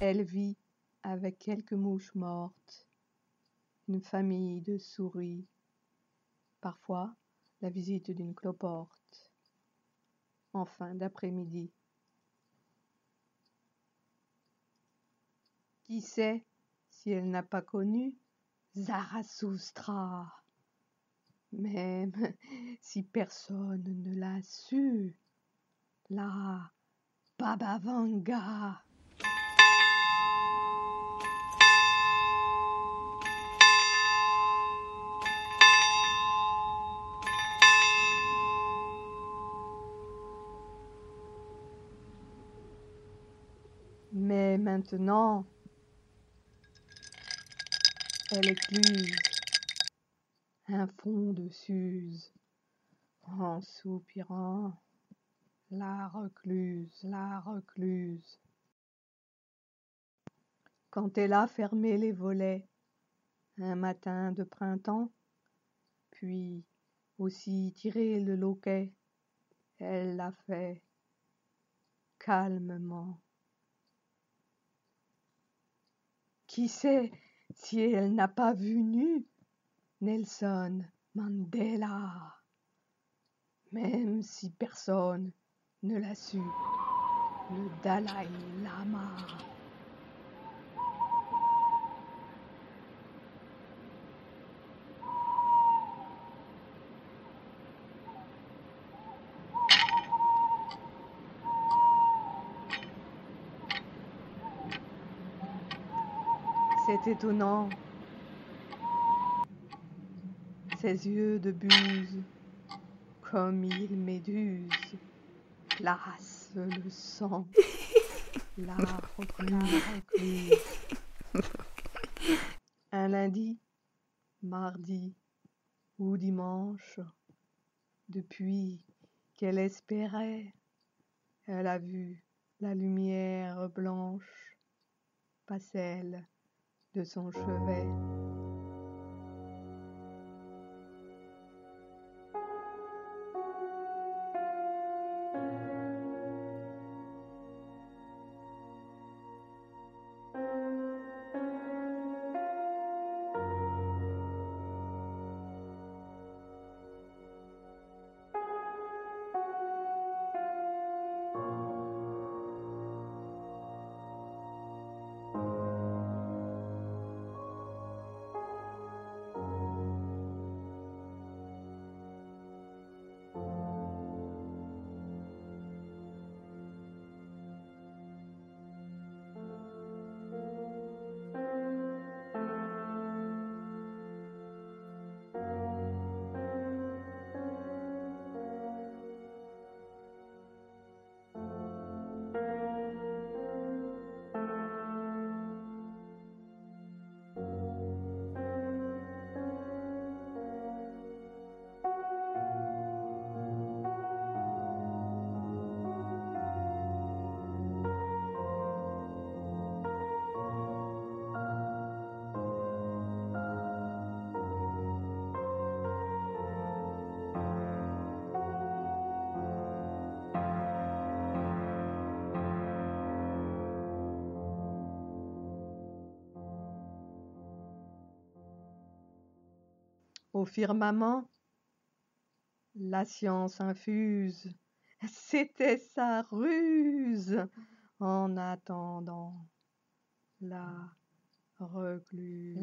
Elle vit avec quelques mouches mortes, une famille de souris, parfois la visite d'une cloporte, en fin d'après-midi. Qui sait si elle n'a pas connu Zarathustra? Même si personne ne l'a su, la Baba Maintenant, elle écluse un fond de Suse en soupirant. La recluse, la recluse. Quand elle a fermé les volets un matin de printemps, puis aussi tiré le loquet, elle l'a fait calmement. Qui sait si elle n'a pas vu nu Nelson Mandela? Même si personne ne l'a su, le Dalai Lama. C'est étonnant. Ses yeux de buse, comme mille méduses, glacent le sang. La recluse. Un lundi, mardi ou dimanche, depuis qu'elle espérait, elle a vu la lumière blanche, pas celle de son chevet. Au firmament, la science infuse, c'était sa ruse. En attendant la recluse.